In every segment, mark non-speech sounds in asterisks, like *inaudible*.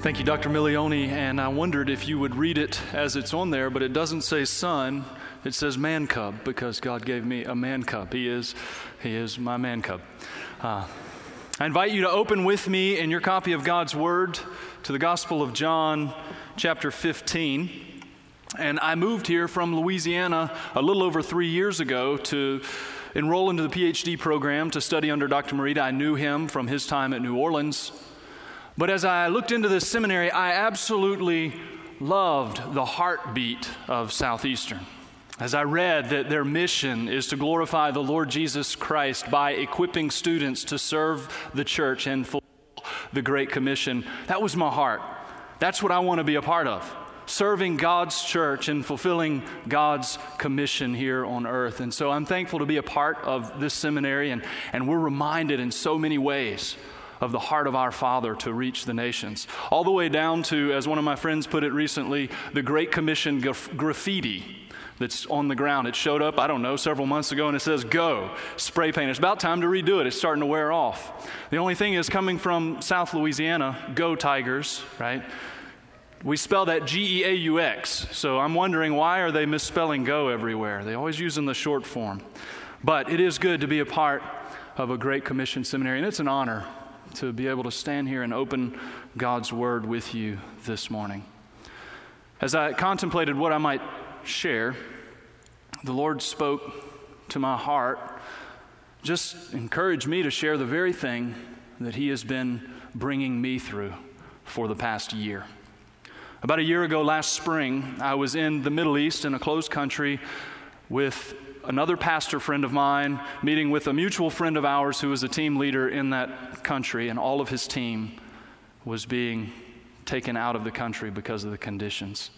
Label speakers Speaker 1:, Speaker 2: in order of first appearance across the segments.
Speaker 1: Thank you, Dr. Milioni. And I wondered if you would read it as it's on there, but it doesn't say son, it says man cub because God gave me a man cub. He is, he is my man cub. Uh, I invite you to open with me in your copy of God's Word to the Gospel of John, chapter 15. And I moved here from Louisiana a little over three years ago to enroll into the PhD program to study under Dr. Merida. I knew him from his time at New Orleans. But as I looked into this seminary, I absolutely loved the heartbeat of Southeastern. As I read that their mission is to glorify the Lord Jesus Christ by equipping students to serve the church and fulfill the Great Commission, that was my heart. That's what I want to be a part of. Serving God's church and fulfilling God's commission here on earth. And so I'm thankful to be a part of this seminary, and, and we're reminded in so many ways of the heart of our Father to reach the nations. All the way down to, as one of my friends put it recently, the Great Commission graffiti that's on the ground. It showed up, I don't know, several months ago, and it says go, spray paint. It's about time to redo it. It's starting to wear off. The only thing is, coming from South Louisiana, go Tigers, right? We spell that G E A U X. So I'm wondering why are they misspelling go everywhere? They always use in the short form. But it is good to be a part of a great commission seminary, and it's an honor to be able to stand here and open God's word with you this morning. As I contemplated what I might share, the Lord spoke to my heart, just encouraged me to share the very thing that He has been bringing me through for the past year. About a year ago, last spring, I was in the Middle East in a closed country with another pastor friend of mine, meeting with a mutual friend of ours who was a team leader in that country, and all of his team was being taken out of the country because of the conditions.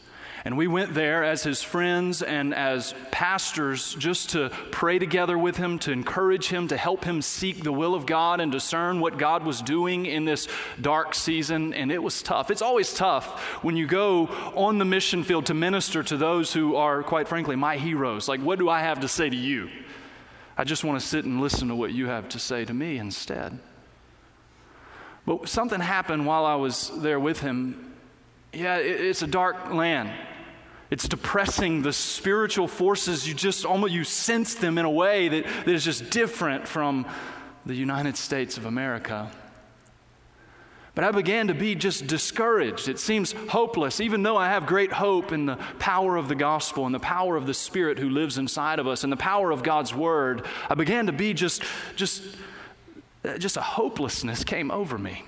Speaker 1: And we went there as his friends and as pastors just to pray together with him, to encourage him, to help him seek the will of God and discern what God was doing in this dark season. And it was tough. It's always tough when you go on the mission field to minister to those who are, quite frankly, my heroes. Like, what do I have to say to you? I just want to sit and listen to what you have to say to me instead. But something happened while I was there with him yeah, it's a dark land. It's depressing. The spiritual forces, you just almost you sense them in a way that, that is just different from the United States of America. But I began to be just discouraged. It seems hopeless, even though I have great hope in the power of the gospel and the power of the Spirit who lives inside of us and the power of God's Word. I began to be just, just, just a hopelessness came over me.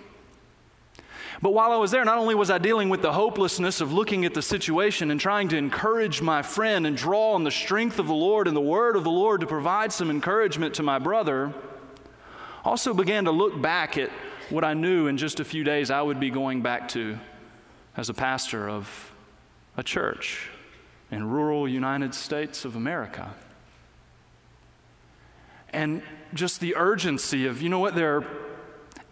Speaker 1: But while I was there, not only was I dealing with the hopelessness of looking at the situation and trying to encourage my friend and draw on the strength of the Lord and the word of the Lord to provide some encouragement to my brother, also began to look back at what I knew in just a few days I would be going back to as a pastor of a church in rural United States of America. And just the urgency of, you know what, there are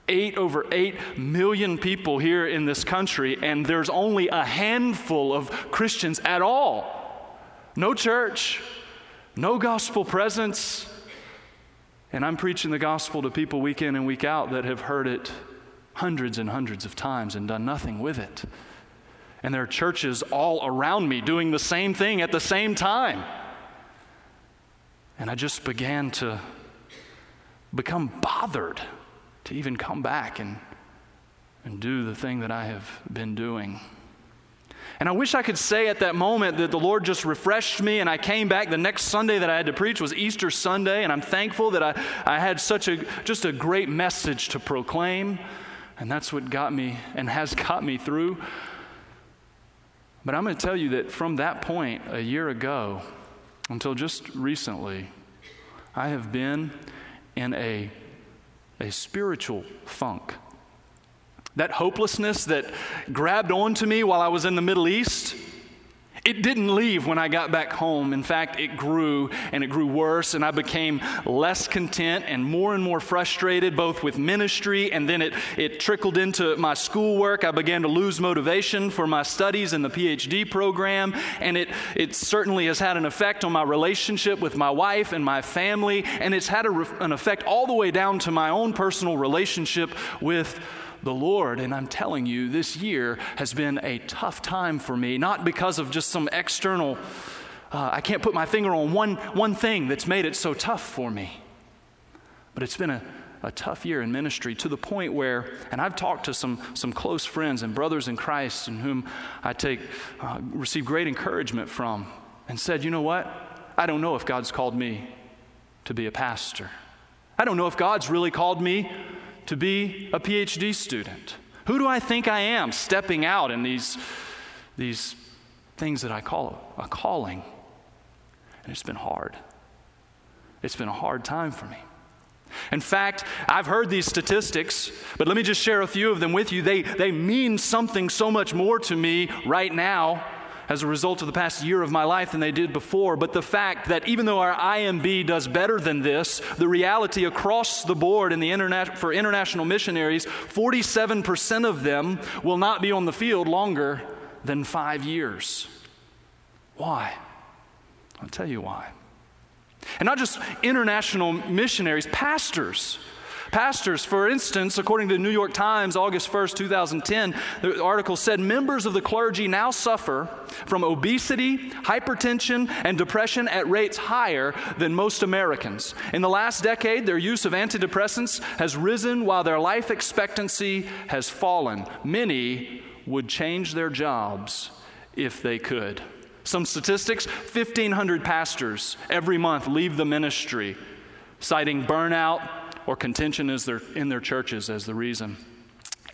Speaker 1: eight over eight million people here in this country, and there's only a handful of Christians at all. No church, no gospel presence. And I'm preaching the gospel to people week in and week out that have heard it hundreds and hundreds of times and done nothing with it. And there are churches all around me doing the same thing at the same time. And I just began to become bothered to even come back and, and do the thing that I have been doing. And I wish I could say at that moment that the Lord just refreshed me and I came back. The next Sunday that I had to preach was Easter Sunday, and I'm thankful that I, I had such a just a great message to proclaim. And that's what got me and has got me through. But I'm going to tell you that from that point, a year ago, until just recently, I have been in a a spiritual funk. that hopelessness that grabbed onto me while I was in the Middle East, it didn't leave when I got back home. In fact, it grew and it grew worse, and I became less content and more and more frustrated, both with ministry and then it, it trickled into my schoolwork. I began to lose motivation for my studies in the PhD program, and it, it certainly has had an effect on my relationship with my wife and my family, and it's had an effect all the way down to my own personal relationship with the Lord. And I'm telling you, this year has been a tough time for me, not because of just some external, uh, I can't put my finger on one, one thing that's made it so tough for me, but it's been a, a tough year in ministry to the point where, and I've talked to some, some close friends and brothers in Christ in whom I take, uh, receive great encouragement from, and said, you know what? I don't know if God's called me to be a pastor. I don't know if God's really called me to be a PhD student? Who do I think I am stepping out in these, these things that I call a calling? And it's been hard. It's been a hard time for me. In fact, I've heard these statistics, but let me just share a few of them with you. They, they mean something so much more to me right now as a result of the past year of my life than they did before. But the fact that even though our IMB does better than this, the reality across the board in the interna- for international missionaries, 47% of them will not be on the field longer than five years. Why? I'll tell you why. And not just international missionaries, pastors Pastors, for instance, according to the New York Times, August 1st, 2010, the article said members of the clergy now suffer from obesity, hypertension, and depression at rates higher than most Americans. In the last decade, their use of antidepressants has risen while their life expectancy has fallen. Many would change their jobs if they could. Some statistics 1,500 pastors every month leave the ministry, citing burnout or contention is in their churches as the reason.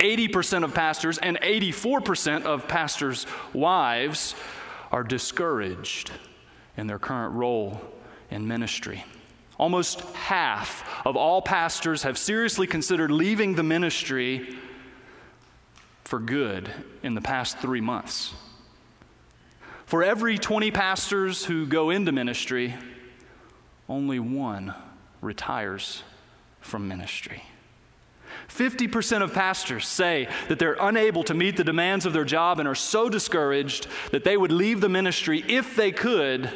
Speaker 1: 80% of pastors and 84% of pastors' wives are discouraged in their current role in ministry. Almost half of all pastors have seriously considered leaving the ministry for good in the past three months. For every 20 pastors who go into ministry, only one retires from ministry. 50% of pastors say that they're unable to meet the demands of their job and are so discouraged that they would leave the ministry if they could,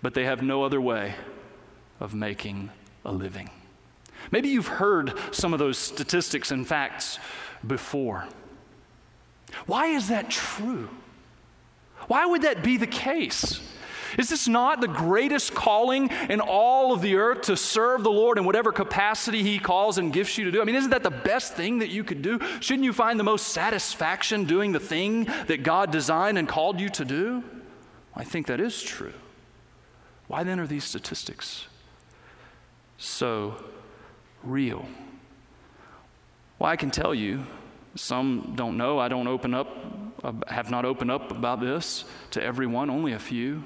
Speaker 1: but they have no other way of making a living. Maybe you've heard some of those statistics and facts before. Why is that true? Why would that be the case? Is this not the greatest calling in all of the earth to serve the Lord in whatever capacity He calls and gifts you to do? I mean, isn't that the best thing that you could do? Shouldn't you find the most satisfaction doing the thing that God designed and called you to do? I think that is true. Why then are these statistics so real? Well, I can tell you, some don't know. I don't open up, uh, have not opened up about this to everyone, only a few.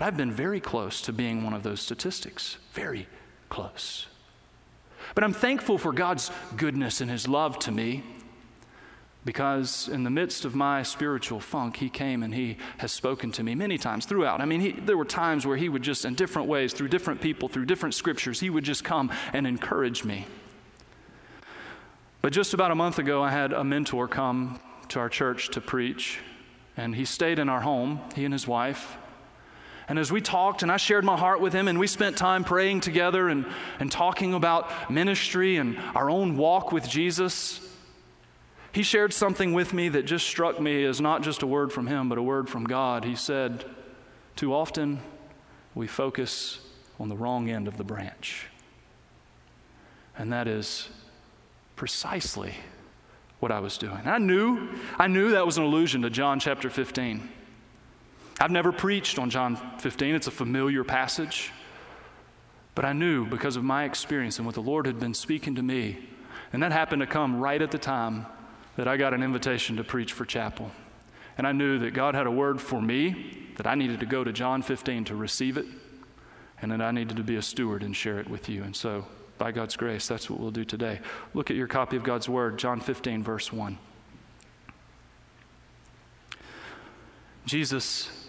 Speaker 1: But I've been very close to being one of those statistics. Very close. But I'm thankful for God's goodness and His love to me because in the midst of my spiritual funk, He came and He has spoken to me many times throughout. I mean, he, there were times where He would just, in different ways, through different people, through different scriptures, He would just come and encourage me. But just about a month ago, I had a mentor come to our church to preach, and he stayed in our home, he and his wife. And as we talked, and I shared my heart with him, and we spent time praying together and, and talking about ministry and our own walk with Jesus, he shared something with me that just struck me as not just a word from him, but a word from God. He said, Too often we focus on the wrong end of the branch. And that is precisely what I was doing. I knew, I knew that was an allusion to John chapter 15. I've never preached on John 15, it's a familiar passage. But I knew because of my experience and what the Lord had been speaking to me, and that happened to come right at the time that I got an invitation to preach for chapel. And I knew that God had a word for me, that I needed to go to John 15 to receive it, and that I needed to be a steward and share it with you. And so by God's grace, that's what we'll do today. Look at your copy of God's Word, John 15, verse 1. Jesus,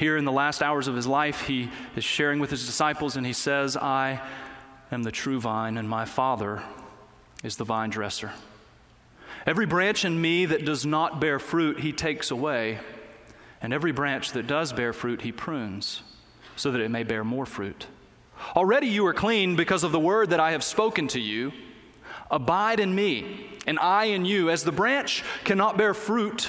Speaker 1: here in the last hours of his life, he is sharing with his disciples and he says, I am the true vine, and my Father is the vine dresser. Every branch in me that does not bear fruit, he takes away, and every branch that does bear fruit, he prunes, so that it may bear more fruit. Already you are clean because of the word that I have spoken to you. Abide in me, and I in you. As the branch cannot bear fruit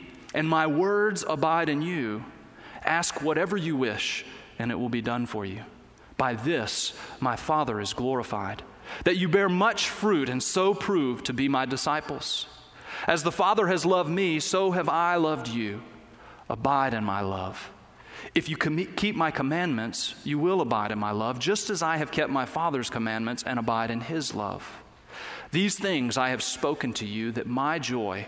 Speaker 1: and my words abide in you, ask whatever you wish, and it will be done for you. By this my Father is glorified, that you bear much fruit and so prove to be my disciples. As the Father has loved me, so have I loved you. Abide in my love. If you keep my commandments, you will abide in my love, just as I have kept my Father's commandments and abide in his love. These things I have spoken to you, that my joy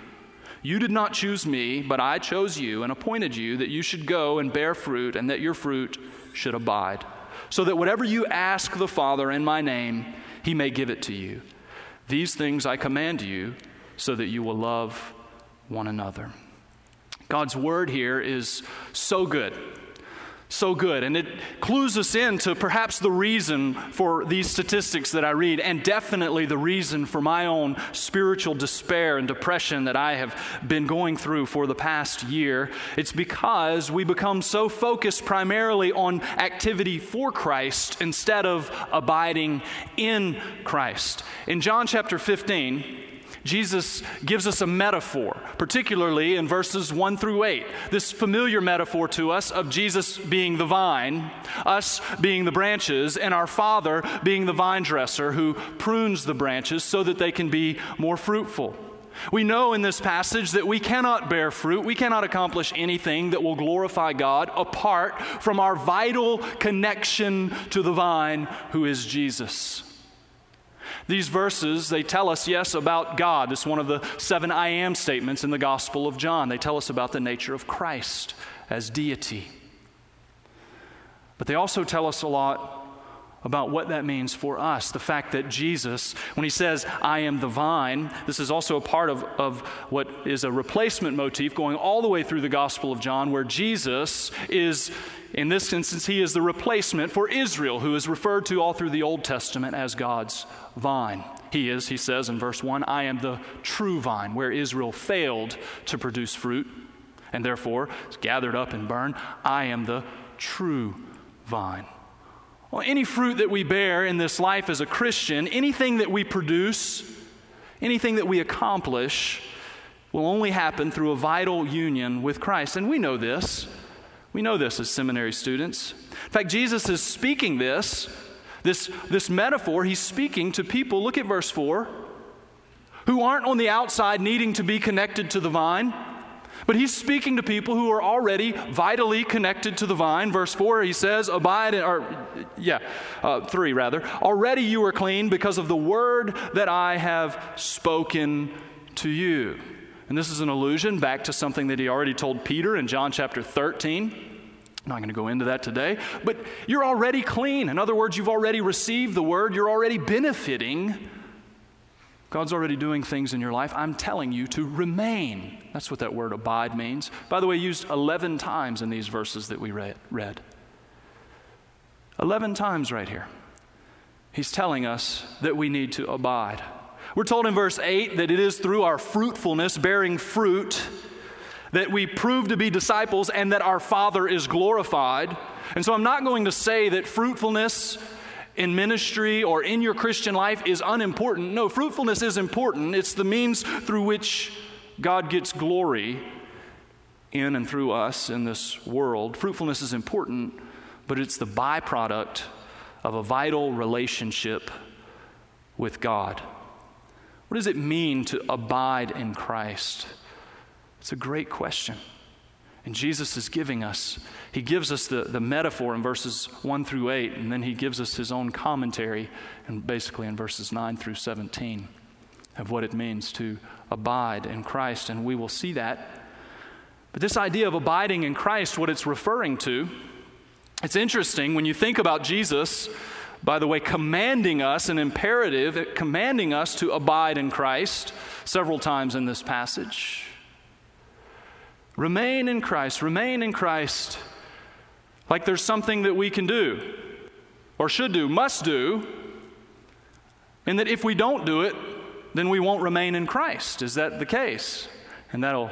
Speaker 1: You did not choose me, but I chose you and appointed you that you should go and bear fruit, and that your fruit should abide, so that whatever you ask the Father in my name, he may give it to you. These things I command you, so that you will love one another. God's word here is so good so good. And it clues us into perhaps the reason for these statistics that I read, and definitely the reason for my own spiritual despair and depression that I have been going through for the past year. It's because we become so focused primarily on activity for Christ instead of abiding in Christ. In John chapter 15, Jesus gives us a metaphor, particularly in verses 1 through 8. This familiar metaphor to us of Jesus being the vine, us being the branches, and our Father being the vine dresser who prunes the branches so that they can be more fruitful. We know in this passage that we cannot bear fruit, we cannot accomplish anything that will glorify God apart from our vital connection to the vine, who is Jesus. These verses, they tell us, yes, about God. It's one of the seven I am statements in the Gospel of John. They tell us about the nature of Christ as deity. But they also tell us a lot about what that means for us. The fact that Jesus, when he says, I am the vine, this is also a part of, of what is a replacement motif going all the way through the Gospel of John, where Jesus is, in this instance, he is the replacement for Israel, who is referred to all through the Old Testament as God's vine. He is, he says in verse 1, I am the true vine, where Israel failed to produce fruit and therefore is gathered up and burned. I am the true vine. Well, any fruit that we bear in this life as a Christian, anything that we produce, anything that we accomplish, will only happen through a vital union with Christ. And we know this. We know this as seminary students. In fact, Jesus is speaking this this, this metaphor, he's speaking to people, look at verse 4, who aren't on the outside needing to be connected to the vine, but he's speaking to people who are already vitally connected to the vine. Verse 4, he says, Abide, in, or yeah, uh, 3 rather, already you are clean because of the word that I have spoken to you. And this is an allusion back to something that he already told Peter in John chapter 13. I'm not going to go into that today, but you're already clean. In other words, you've already received the word, you're already benefiting. God's already doing things in your life. I'm telling you to remain. That's what that word abide means. By the way, used 11 times in these verses that we read. 11 times right here. He's telling us that we need to abide. We're told in verse 8 that it is through our fruitfulness, bearing fruit, that we prove to be disciples and that our Father is glorified. And so I'm not going to say that fruitfulness in ministry or in your Christian life is unimportant. No, fruitfulness is important. It's the means through which God gets glory in and through us in this world. Fruitfulness is important, but it's the byproduct of a vital relationship with God. What does it mean to abide in Christ? It's a great question. And Jesus is giving us, he gives us the, the metaphor in verses 1 through 8, and then he gives us his own commentary, and basically in verses 9 through 17, of what it means to abide in Christ. And we will see that. But this idea of abiding in Christ, what it's referring to, it's interesting when you think about Jesus, by the way, commanding us, an imperative, commanding us to abide in Christ several times in this passage. Remain in Christ, remain in Christ, like there's something that we can do, or should do, must do, and that if we don't do it, then we won't remain in Christ. Is that the case? And that'll,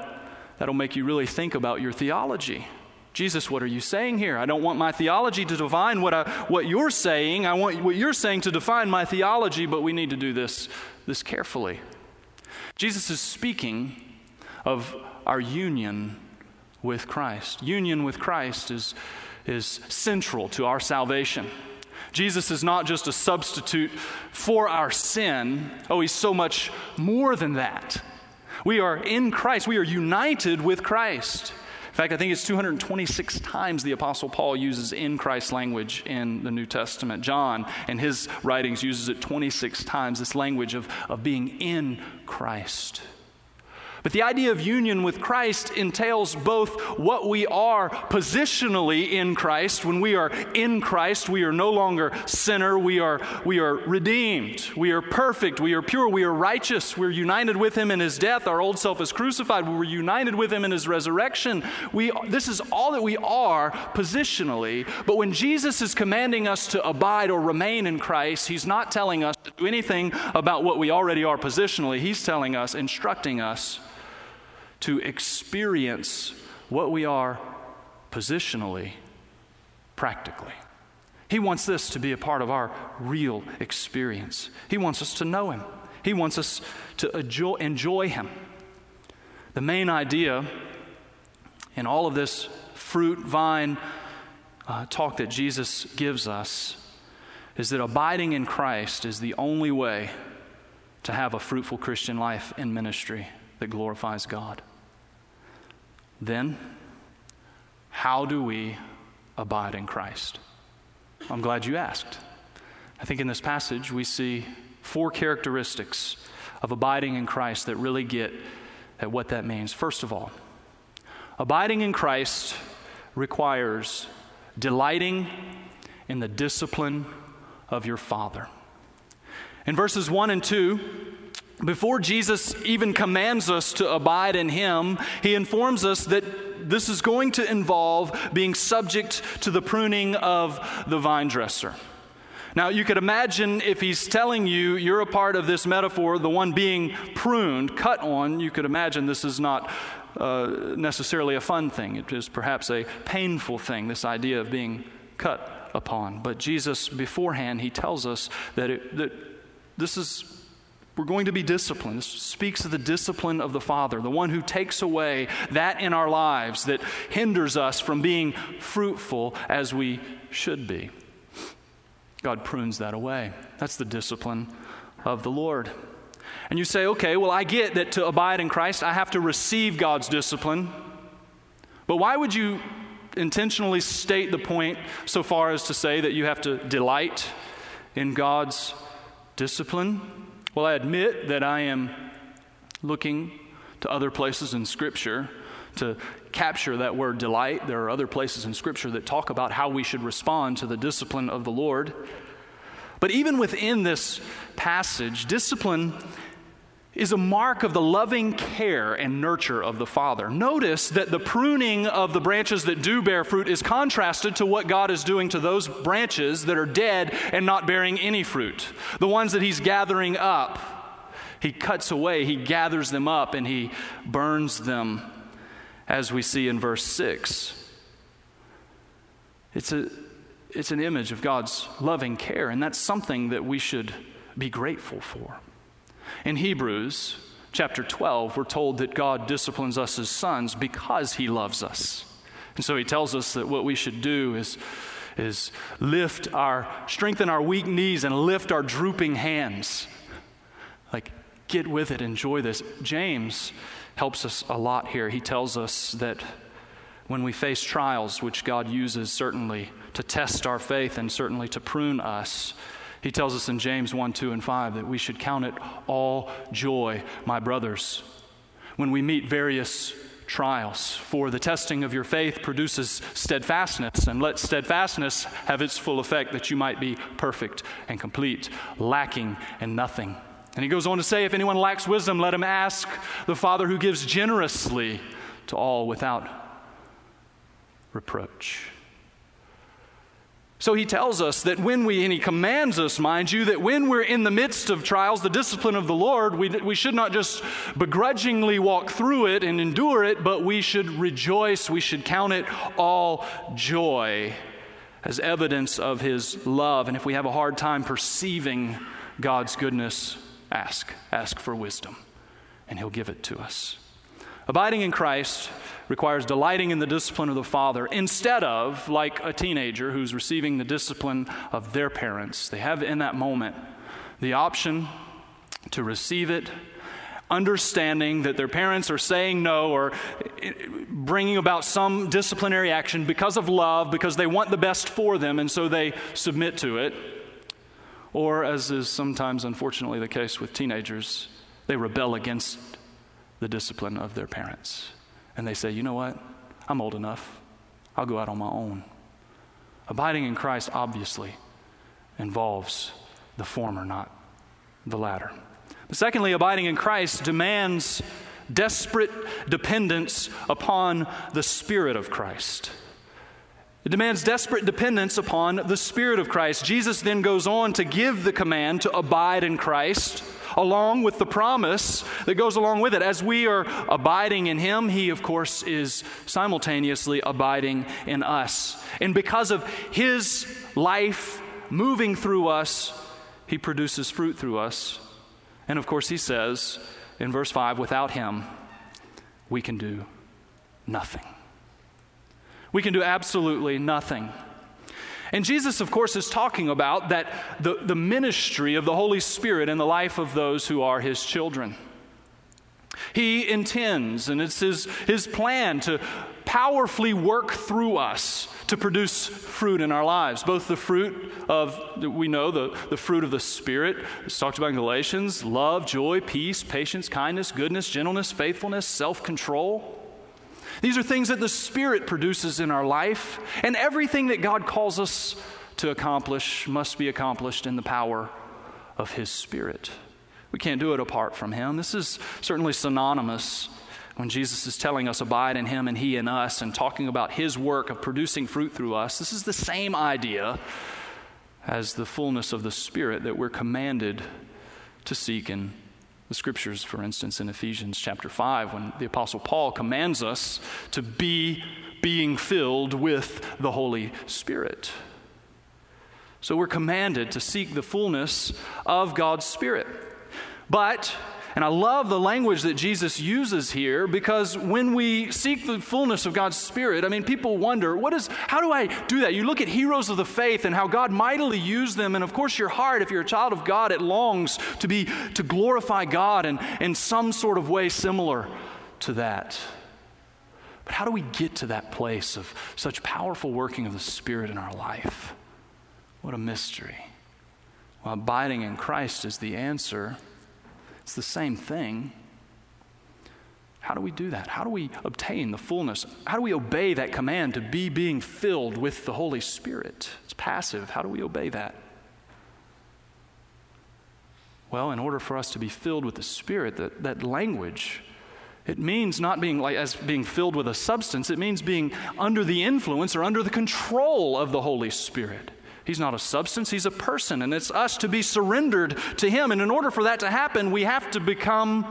Speaker 1: that'll make you really think about your theology. Jesus, what are you saying here? I don't want my theology to define what, I, what you're saying. I want what you're saying to define my theology, but we need to do this, this carefully. Jesus is speaking of our union with Christ. Union with Christ is, is central to our salvation. Jesus is not just a substitute for our sin. Oh, he's so much more than that. We are in Christ, we are united with Christ. In fact, I think it's 226 times the Apostle Paul uses in Christ language in the New Testament. John, in his writings, uses it 26 times this language of, of being in Christ. But the idea of union with Christ entails both what we are positionally in Christ. When we are in Christ, we are no longer sinner. We are, we are redeemed. We are perfect. We are pure. We are righteous. We're united with Him in His death. Our old self is crucified. We were united with Him in His resurrection. We, this is all that we are positionally. But when Jesus is commanding us to abide or remain in Christ, He's not telling us to do anything about what we already are positionally. He's telling us, instructing us to experience what we are positionally, practically. He wants this to be a part of our real experience. He wants us to know Him, He wants us to enjoy, enjoy Him. The main idea in all of this fruit vine uh, talk that Jesus gives us is that abiding in Christ is the only way to have a fruitful Christian life in ministry that glorifies God. Then, how do we abide in Christ? I'm glad you asked. I think in this passage we see four characteristics of abiding in Christ that really get at what that means. First of all, abiding in Christ requires delighting in the discipline of your Father. In verses 1 and 2, before Jesus even commands us to abide in Him, He informs us that this is going to involve being subject to the pruning of the vine dresser. Now, you could imagine if he's telling you you're a part of this metaphor, the one being pruned, cut on, you could imagine this is not uh, necessarily a fun thing. It is perhaps a painful thing, this idea of being cut upon. But Jesus, beforehand, he tells us that, it, that this is we're going to be disciplined. This speaks of the discipline of the Father, the one who takes away that in our lives that hinders us from being fruitful as we should be. God prunes that away. That's the discipline of the Lord. And you say, okay, well, I get that to abide in Christ, I have to receive God's discipline. But why would you intentionally state the point so far as to say that you have to delight in God's discipline? Well, I admit that I am looking to other places in Scripture to capture that word delight. There are other places in Scripture that talk about how we should respond to the discipline of the Lord. But even within this passage, discipline is a mark of the loving care and nurture of the Father. Notice that the pruning of the branches that do bear fruit is contrasted to what God is doing to those branches that are dead and not bearing any fruit, the ones that He's gathering up. He cuts away, he gathers them up, and he burns them, as we see in verse 6. It's, a, it's an image of God's loving care, and that's something that we should be grateful for. In Hebrews chapter 12, we're told that God disciplines us as sons because he loves us. And so he tells us that what we should do is, is lift our, strengthen our weak knees and lift our drooping hands. Like, get with it, enjoy this. James helps us a lot here. He tells us that when we face trials, which God uses certainly to test our faith and certainly to prune us, he tells us in James 1, 2, and 5 that we should count it all joy, my brothers, when we meet various trials. For the testing of your faith produces steadfastness, and let steadfastness have its full effect, that you might be perfect and complete, lacking in nothing. And he goes on to say, If anyone lacks wisdom, let him ask the Father who gives generously to all without reproach. So he tells us that when we, and he commands us, mind you, that when we're in the midst of trials, the discipline of the Lord, we, we should not just begrudgingly walk through it and endure it, but we should rejoice. We should count it all joy as evidence of his love. And if we have a hard time perceiving God's goodness, ask. Ask for wisdom, and he'll give it to us. Abiding in Christ requires delighting in the discipline of the father instead of like a teenager who's receiving the discipline of their parents. They have in that moment the option to receive it, understanding that their parents are saying no or bringing about some disciplinary action because of love, because they want the best for them, and so they submit to it. Or, as is sometimes unfortunately the case with teenagers, they rebel against the discipline of their parents and they say, you know what? I'm old enough. I'll go out on my own. Abiding in Christ obviously involves the former, not the latter. But secondly, abiding in Christ demands desperate dependence upon the Spirit of Christ. It demands desperate dependence upon the Spirit of Christ. Jesus then goes on to give the command to abide in Christ along with the promise that goes along with it. As we are abiding in Him, He, of course, is simultaneously abiding in us. And because of His life moving through us, He produces fruit through us. And of course, He says in verse 5 without Him, we can do nothing. We can do absolutely nothing. And Jesus, of course, is talking about that the, the ministry of the Holy Spirit in the life of those who are his children. He intends, and it's his, his plan to powerfully work through us to produce fruit in our lives. Both the fruit of, we know, the, the fruit of the Spirit, it's talked about in Galatians love, joy, peace, patience, kindness, goodness, gentleness, faithfulness, self control. These are things that the Spirit produces in our life, and everything that God calls us to accomplish must be accomplished in the power of His Spirit. We can't do it apart from Him. This is certainly synonymous when Jesus is telling us, abide in Him and He in us, and talking about His work of producing fruit through us. This is the same idea as the fullness of the Spirit that we're commanded to seek and the scriptures, for instance, in Ephesians chapter 5, when the Apostle Paul commands us to be being filled with the Holy Spirit. So we're commanded to seek the fullness of God's Spirit. But and I love the language that Jesus uses here because when we seek the fullness of God's Spirit, I mean, people wonder, what is, how do I do that? You look at heroes of the faith and how God mightily used them. And of course, your heart, if you're a child of God, it longs to be, to glorify God and in some sort of way similar to that. But how do we get to that place of such powerful working of the Spirit in our life? What a mystery. Well, abiding in Christ is the answer. It's the same thing. How do we do that? How do we obtain the fullness? How do we obey that command to be being filled with the Holy Spirit? It's passive. How do we obey that? Well, in order for us to be filled with the Spirit, that, that language, it means not being like as being filled with a substance, it means being under the influence or under the control of the Holy Spirit. He's not a substance, He's a person, and it's us to be surrendered to Him. And in order for that to happen, we have to become.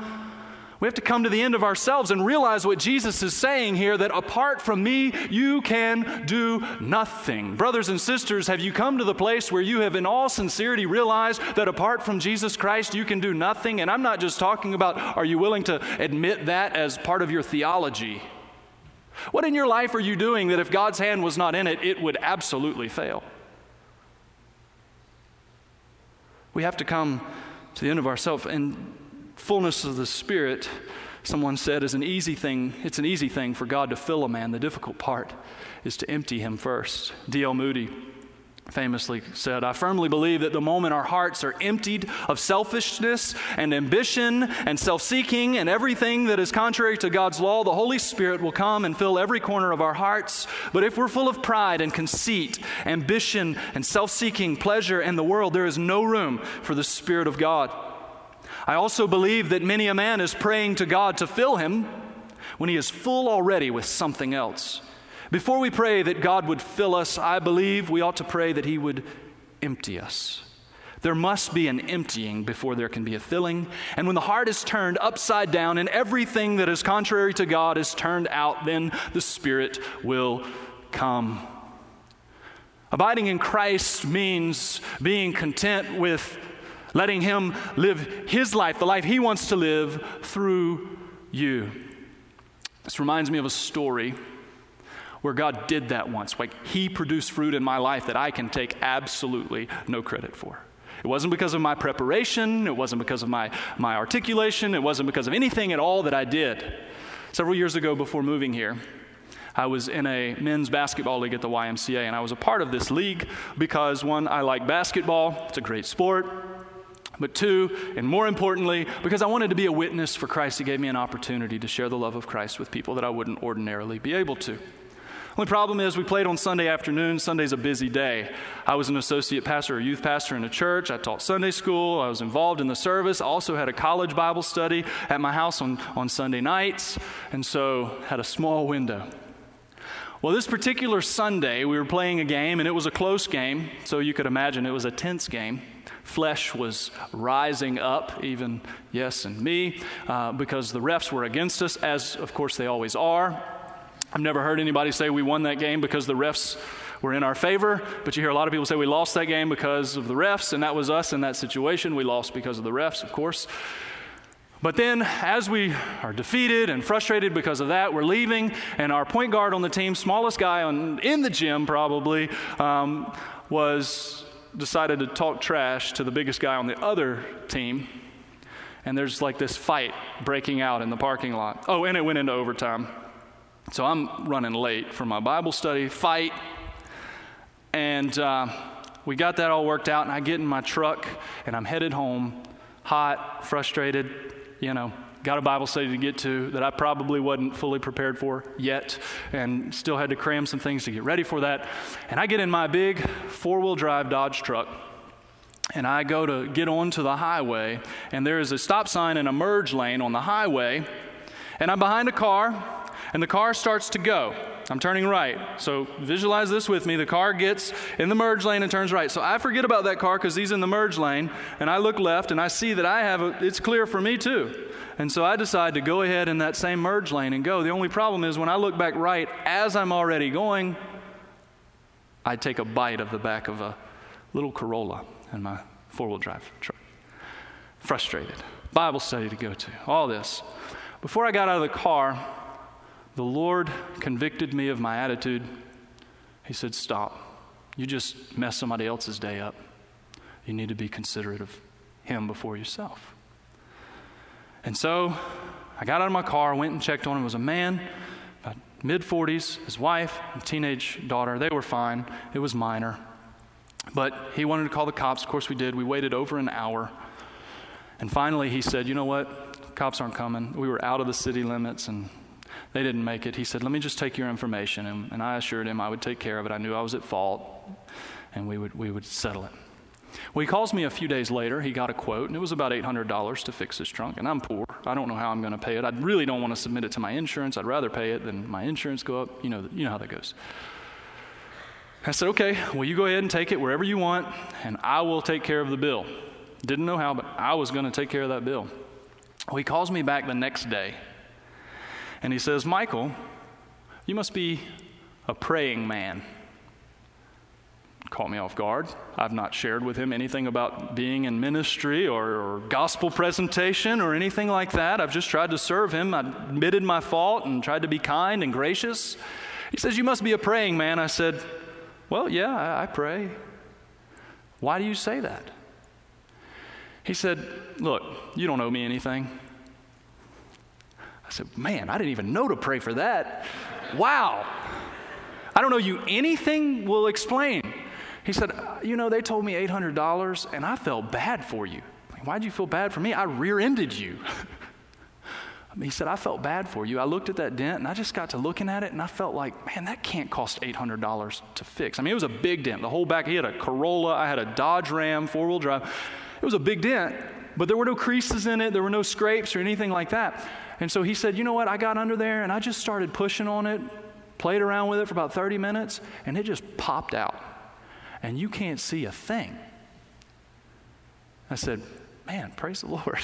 Speaker 1: We have to come to the end of ourselves and realize what Jesus is saying here that apart from me, you can do nothing. Brothers and sisters, have you come to the place where you have, in all sincerity, realized that apart from Jesus Christ, you can do nothing? And I'm not just talking about are you willing to admit that as part of your theology? What in your life are you doing that if God's hand was not in it, it would absolutely fail? We have to come to the end of ourselves and fullness of the Spirit, someone said, is an easy thing. It's an easy thing for God to fill a man. The difficult part is to empty him first. D.L. Moody famously said, I firmly believe that the moment our hearts are emptied of selfishness and ambition and self seeking and everything that is contrary to God's law, the Holy Spirit will come and fill every corner of our hearts. But if we're full of pride and conceit, ambition and self seeking, pleasure, and the world, there is no room for the Spirit of God. I also believe that many a man is praying to God to fill him when he is full already with something else. Before we pray that God would fill us, I believe we ought to pray that He would empty us. There must be an emptying before there can be a filling. And when the heart is turned upside down and everything that is contrary to God is turned out, then the Spirit will come. Abiding in Christ means being content with letting Him live His life, the life He wants to live through you. This reminds me of a story where God did that once. Like He produced fruit in my life that I can take absolutely no credit for. It wasn't because of my preparation, it wasn't because of my, my articulation, it wasn't because of anything at all that I did. Several years ago, before moving here, I was in a men's basketball league at the YMCA, and I was a part of this league because, one, I like basketball, it's a great sport. But two, and more importantly, because I wanted to be a witness for Christ, He gave me an opportunity to share the love of Christ with people that I wouldn't ordinarily be able to. Only problem is we played on Sunday afternoon. Sunday's a busy day. I was an associate pastor a youth pastor in a church. I taught Sunday school. I was involved in the service. I also had a college Bible study at my house on, on Sunday nights, and so had a small window. Well, this particular Sunday, we were playing a game, and it was a close game, so you could imagine it was a tense game. Flesh was rising up, even yes, and me, uh, because the refs were against us, as of course they always are. I've never heard anybody say we won that game because the refs were in our favor, but you hear a lot of people say we lost that game because of the refs, and that was us in that situation. We lost because of the refs, of course. But then, as we are defeated and frustrated because of that, we're leaving, and our point guard on the team, smallest guy on, in the gym probably, um, was decided to talk trash to the biggest guy on the other team. And there's like this fight breaking out in the parking lot. Oh, and it went into overtime. So I'm running late for my Bible study fight. And uh, we got that all worked out, and I get in my truck and I'm headed home, hot, frustrated, you know, got a Bible study to get to that I probably wasn't fully prepared for yet, and still had to cram some things to get ready for that. And I get in my big four wheel drive Dodge truck. And I go to get onto the highway, and there is a stop sign and a merge lane on the highway. And I'm behind a car, and the car starts to go. I'm turning right. So visualize this with me. The car gets in the merge lane and turns right. So I forget about that car because he's in the merge lane, and I look left and I see that I have a, it's clear for me too. And so I decide to go ahead in that same merge lane and go. The only problem is when I look back right as I'm already going, I take a bite of the back of a little Corolla in my four wheel drive truck. Frustrated. Bible study to go to. All this. Before I got out of the car, the Lord convicted me of my attitude. He said, Stop. You just messed somebody else's day up. You need to be considerate of him before yourself. And so I got out of my car, went and checked on him. It was a man, about mid 40s, his wife, and teenage daughter. They were fine. It was minor. But he wanted to call the cops. Of course, we did. We waited over an hour. And finally, he said, You know what? Cops aren't coming. We were out of the city limits, and they didn't make it. He said, Let me just take your information. And, and I assured him I would take care of it. I knew I was at fault, and we would, we would settle it. Well, he calls me a few days later. He got a quote, and it was about $800 to fix his trunk. And I'm poor. I don't know how I'm going to pay it. I really don't want to submit it to my insurance. I'd rather pay it than my insurance go up. You know, you know how that goes. I said, okay, well, you go ahead and take it wherever you want, and I will take care of the bill. Didn't know how, but I was going to take care of that bill. Well, he calls me back the next day, and he says, Michael, you must be a praying man. Caught me off guard. I've not shared with him anything about being in ministry or, or, gospel presentation or anything like that. I've just tried to serve him. I admitted my fault and tried to be kind and gracious. He says, You must be a praying man. I said, Well, yeah, I, I pray. Why do you say that? He said, Look, you don't owe me anything. I said, Man, I didn't even know to pray for that. Wow. I don't know you anything will explain. He said, You know, they told me $800 and I felt bad for you. Why'd you feel bad for me? I rear ended you. *laughs* he said, I felt bad for you. I looked at that dent and I just got to looking at it and I felt like, man, that can't cost $800 to fix. I mean, it was a big dent. The whole back, he had a Corolla, I had a Dodge Ram, four wheel drive. It was a big dent, but there were no creases in it, there were no scrapes or anything like that. And so he said, You know what? I got under there and I just started pushing on it, played around with it for about 30 minutes, and it just popped out. And you can't see a thing. I said, Man, praise the Lord. *laughs*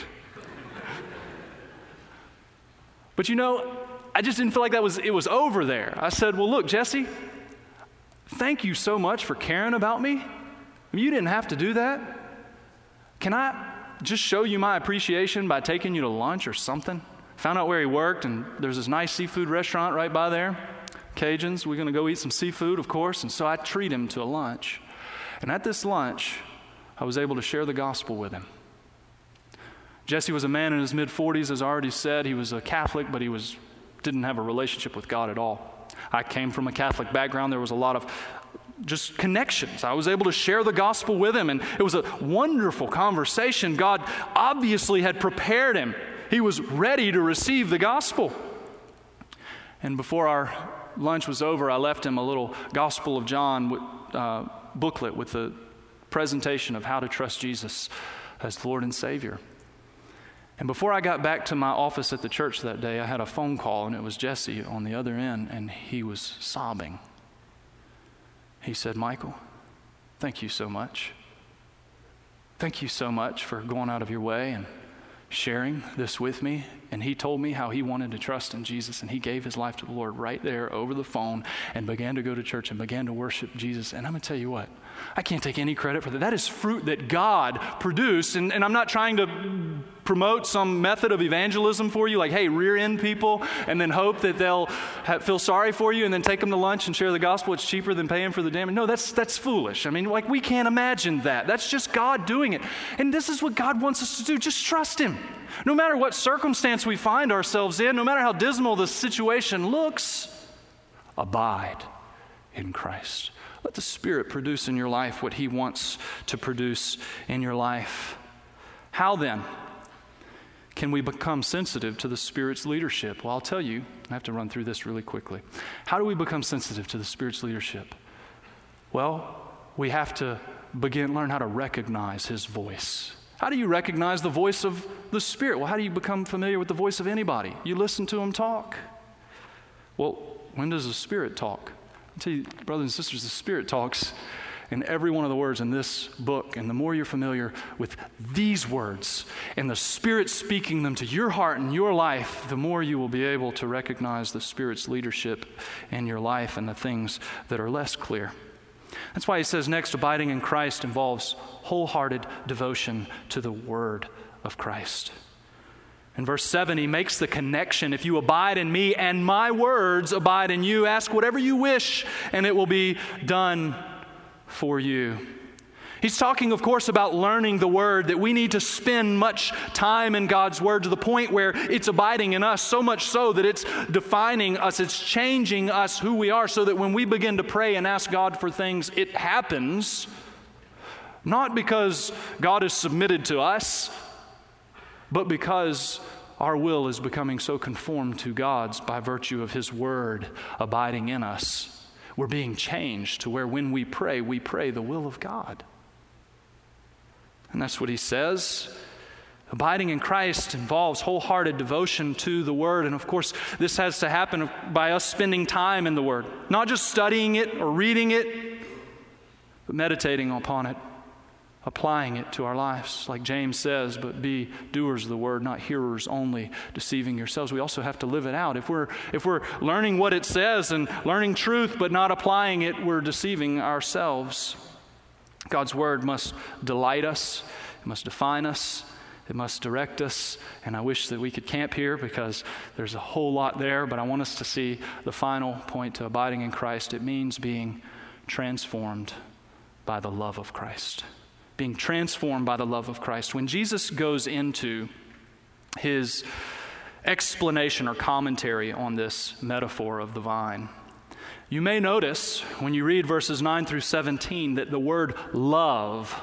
Speaker 1: but you know, I just didn't feel like that was it was over there. I said, Well, look, Jesse, thank you so much for caring about me. You didn't have to do that. Can I just show you my appreciation by taking you to lunch or something? Found out where he worked, and there's this nice seafood restaurant right by there. Cajuns, we're going to go eat some seafood, of course. And so I treat him to a lunch. And at this lunch, I was able to share the gospel with him. Jesse was a man in his mid 40s, as I already said. He was a Catholic, but he was, didn't have a relationship with God at all. I came from a Catholic background. There was a lot of just connections. I was able to share the gospel with him, and it was a wonderful conversation. God obviously had prepared him, he was ready to receive the gospel. And before our lunch was over, I left him a little Gospel of John uh, booklet with the presentation of how to trust Jesus as Lord and Savior. And before I got back to my office at the church that day, I had a phone call, and it was Jesse on the other end, and he was sobbing. He said, Michael, thank you so much. Thank you so much for going out of your way and sharing this with me. And he told me how he wanted to trust in Jesus, and he gave his life to the Lord right there over the phone and began to go to church and began to worship Jesus. And I'm going to tell you what, I can't take any credit for that. That is fruit that God produced. And, and I'm not trying to promote some method of evangelism for you, like, hey, rear end people and then hope that they'll have, feel sorry for you and then take them to lunch and share the gospel. It's cheaper than paying for the damage. No, that's, that's foolish. I mean, like, we can't imagine that. That's just God doing it. And this is what God wants us to do just trust Him. No matter what circumstance we find ourselves in, no matter how dismal the situation looks, abide in Christ. Let the Spirit produce in your life what He wants to produce in your life. How then can we become sensitive to the Spirit's leadership? Well, I'll tell you, I have to run through this really quickly. How do we become sensitive to the Spirit's leadership? Well, we have to begin learn how to recognize His voice. How do you recognize the voice of the Spirit? Well, how do you become familiar with the voice of anybody? You listen to Him talk. Well, when does the Spirit talk? I tell you, brothers and sisters, the Spirit talks in every one of the words in this book. And the more you're familiar with these words and the Spirit speaking them to your heart and your life, the more you will be able to recognize the Spirit's leadership in your life and the things that are less clear. That's why he says next, abiding in Christ involves wholehearted devotion to the Word of Christ. In verse 7, he makes the connection if you abide in me and my words abide in you, ask whatever you wish, and it will be done for you. He's talking, of course, about learning the Word, that we need to spend much time in God's Word to the point where it's abiding in us, so much so that it's defining us, it's changing us who we are, so that when we begin to pray and ask God for things, it happens. Not because God is submitted to us, but because our will is becoming so conformed to God's by virtue of His Word abiding in us. We're being changed to where when we pray, we pray the will of God. And that's what He says. Abiding in Christ involves wholehearted devotion to the Word. And of course, this has to happen by us spending time in the Word, not just studying it or reading it, but meditating upon it, applying it to our lives, like James says, but be doers of the word, not hearers only, deceiving yourselves. We also have to live it out. If we're, if we're learning what it says and learning truth but not applying it, we're deceiving ourselves. God's word must delight us, it must define us, it must direct us. And I wish that we could camp here because there's a whole lot there, but I want us to see the final point to abiding in Christ. It means being transformed by the love of Christ being transformed by the love of Christ. When Jesus goes into his explanation or commentary on this metaphor of the vine, you may notice when you read verses 9 through 17 that the word love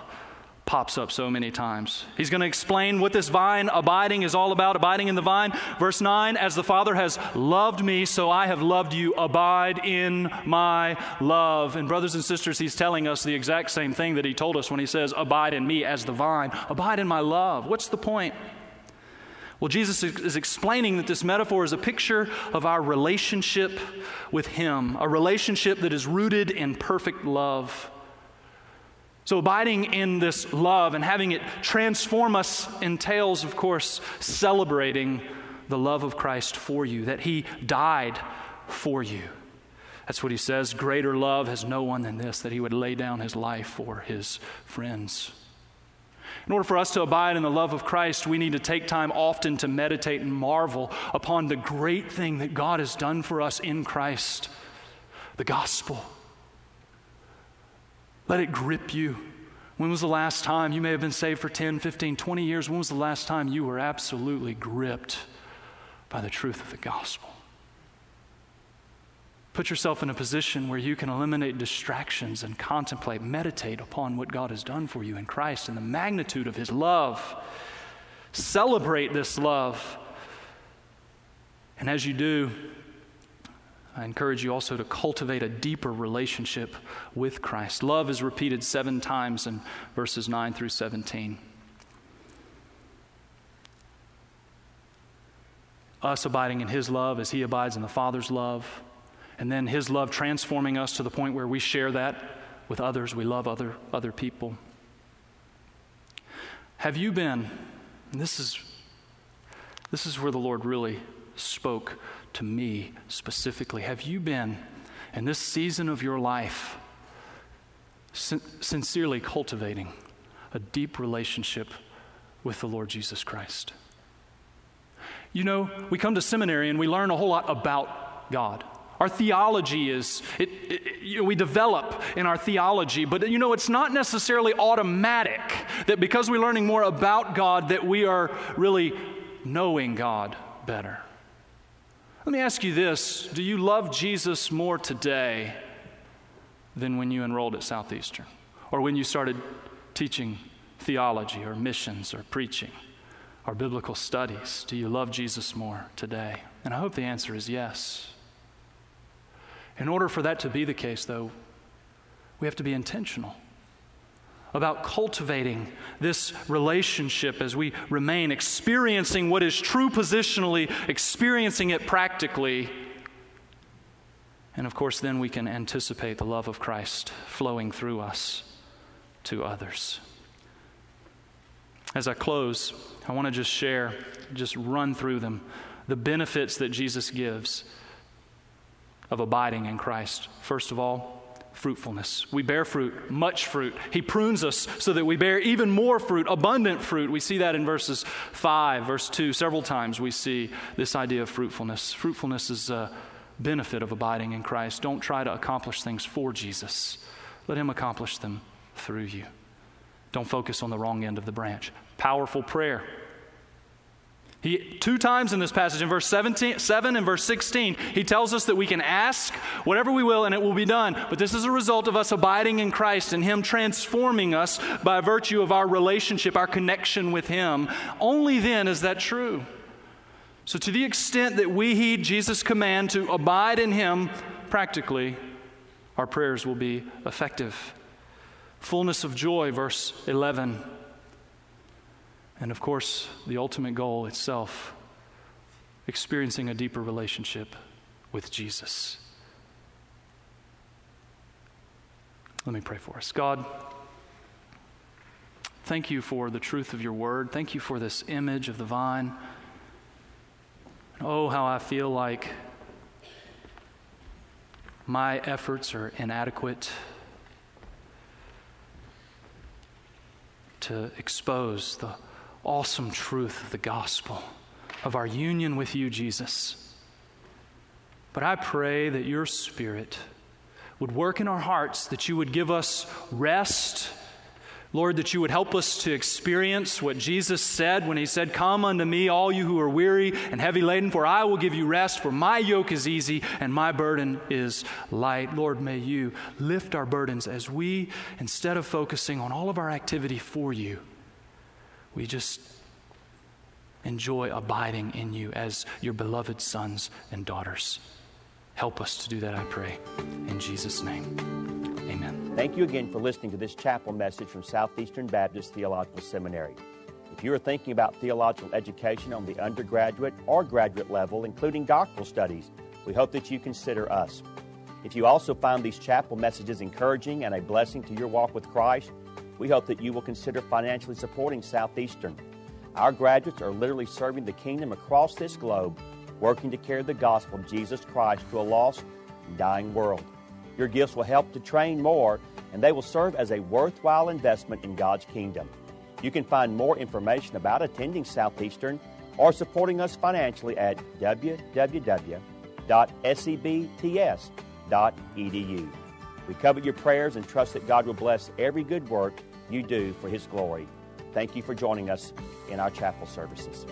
Speaker 1: pops up so many times. He's going to explain what this vine abiding is all about, abiding in the vine. Verse 9 As the Father has loved me, so I have loved you. Abide in my love. And, brothers and sisters, he's telling us the exact same thing that he told us when he says, Abide in me as the vine. Abide in my love. What's the point? Well, Jesus is explaining that this metaphor is a picture of our relationship with Him, a relationship that is rooted in perfect love. So, abiding in this love and having it transform us entails, of course, celebrating the love of Christ for you, that He died for you. That's what He says. Greater love has no one than this, that He would lay down His life for His friends. In order for us to abide in the love of Christ, we need to take time often to meditate and marvel upon the great thing that God has done for us in Christ the gospel. Let it grip you. When was the last time you may have been saved for 10, 15, 20 years? When was the last time you were absolutely gripped by the truth of the gospel? Put yourself in a position where you can eliminate distractions and contemplate, meditate upon what God has done for you in Christ and the magnitude of His love. Celebrate this love. And as you do, I encourage you also to cultivate a deeper relationship with Christ. Love is repeated seven times in verses 9 through 17. Us abiding in His love as He abides in the Father's love, and then His love transforming us to the point where we share that with others. We love other, other people. Have you been, this is, this is where the Lord really spoke to me specifically. Have you been in this season of your life sin- sincerely cultivating a deep relationship with the Lord Jesus Christ? You know, we come to seminary and we learn a whole lot about God. Our theology is, it, it, you know, we develop in our theology, but you know, it's not necessarily automatic that because we're learning more about God, that we are really knowing God better. Let me ask you this Do you love Jesus more today than when you enrolled at Southeastern or when you started teaching theology or missions or preaching or biblical studies? Do you love Jesus more today? And I hope the answer is yes. In order for that to be the case, though, we have to be intentional about cultivating this relationship as we remain experiencing what is true positionally, experiencing it practically. And of course, then we can anticipate the love of Christ flowing through us to others. As I close, I want to just share, just run through them, the benefits that Jesus gives of abiding in Christ. First of all, fruitfulness. We bear fruit, much fruit. He prunes us so that we bear even more fruit, abundant fruit. We see that in verses 5, verse 2. Several times we see this idea of fruitfulness. Fruitfulness is a benefit of abiding in Christ. Don't try to accomplish things for Jesus, let Him accomplish them through you. Don't focus on the wrong end of the branch. Powerful prayer. He, two times in this passage, in verse 17, 7 and verse 16, he tells us that we can ask whatever we will and it will be done. But this is a result of us abiding in Christ and Him transforming us by virtue of our relationship, our connection with Him. Only then is that true. So, to the extent that we heed Jesus' command to abide in Him practically, our prayers will be effective. Fullness of joy, verse 11. And of course, the ultimate goal itself experiencing a deeper relationship with Jesus. Let me pray for us. God, thank you for the truth of your word. Thank you for this image of the vine. Oh, how I feel like my efforts are inadequate to expose the awesome truth of the gospel, of our union with you, Jesus. But I pray that your Spirit would work in our hearts, that you would give us rest. Lord, that you would help us to experience what Jesus said when he said, Come unto me, all you who are weary and heavy laden, for I will give you rest, for my yoke is easy and my burden is light. Lord, may you lift our burdens as we, instead of focusing on all of our activity for you, we just enjoy abiding in you as your beloved sons and daughters. Help us to do that, I pray. In Jesus' name, amen.
Speaker 2: Thank you again for listening to this chapel message from Southeastern Baptist Theological Seminary. If you are thinking about theological education on the undergraduate or graduate level, including doctoral studies, we hope that you consider us. If you also find these chapel messages encouraging and a blessing to your walk with Christ, we hope that you will consider financially supporting Southeastern. Our graduates are literally serving the kingdom across this globe working to carry the gospel of Jesus Christ to a lost and dying world. Your gifts will help to train more, and they will serve as a worthwhile investment in God's kingdom. You can find more information about attending Southeastern or supporting us financially at www.sebts.edu. We covet your prayers and trust that God will bless every good work you do for His glory. Thank you for joining us in our chapel services.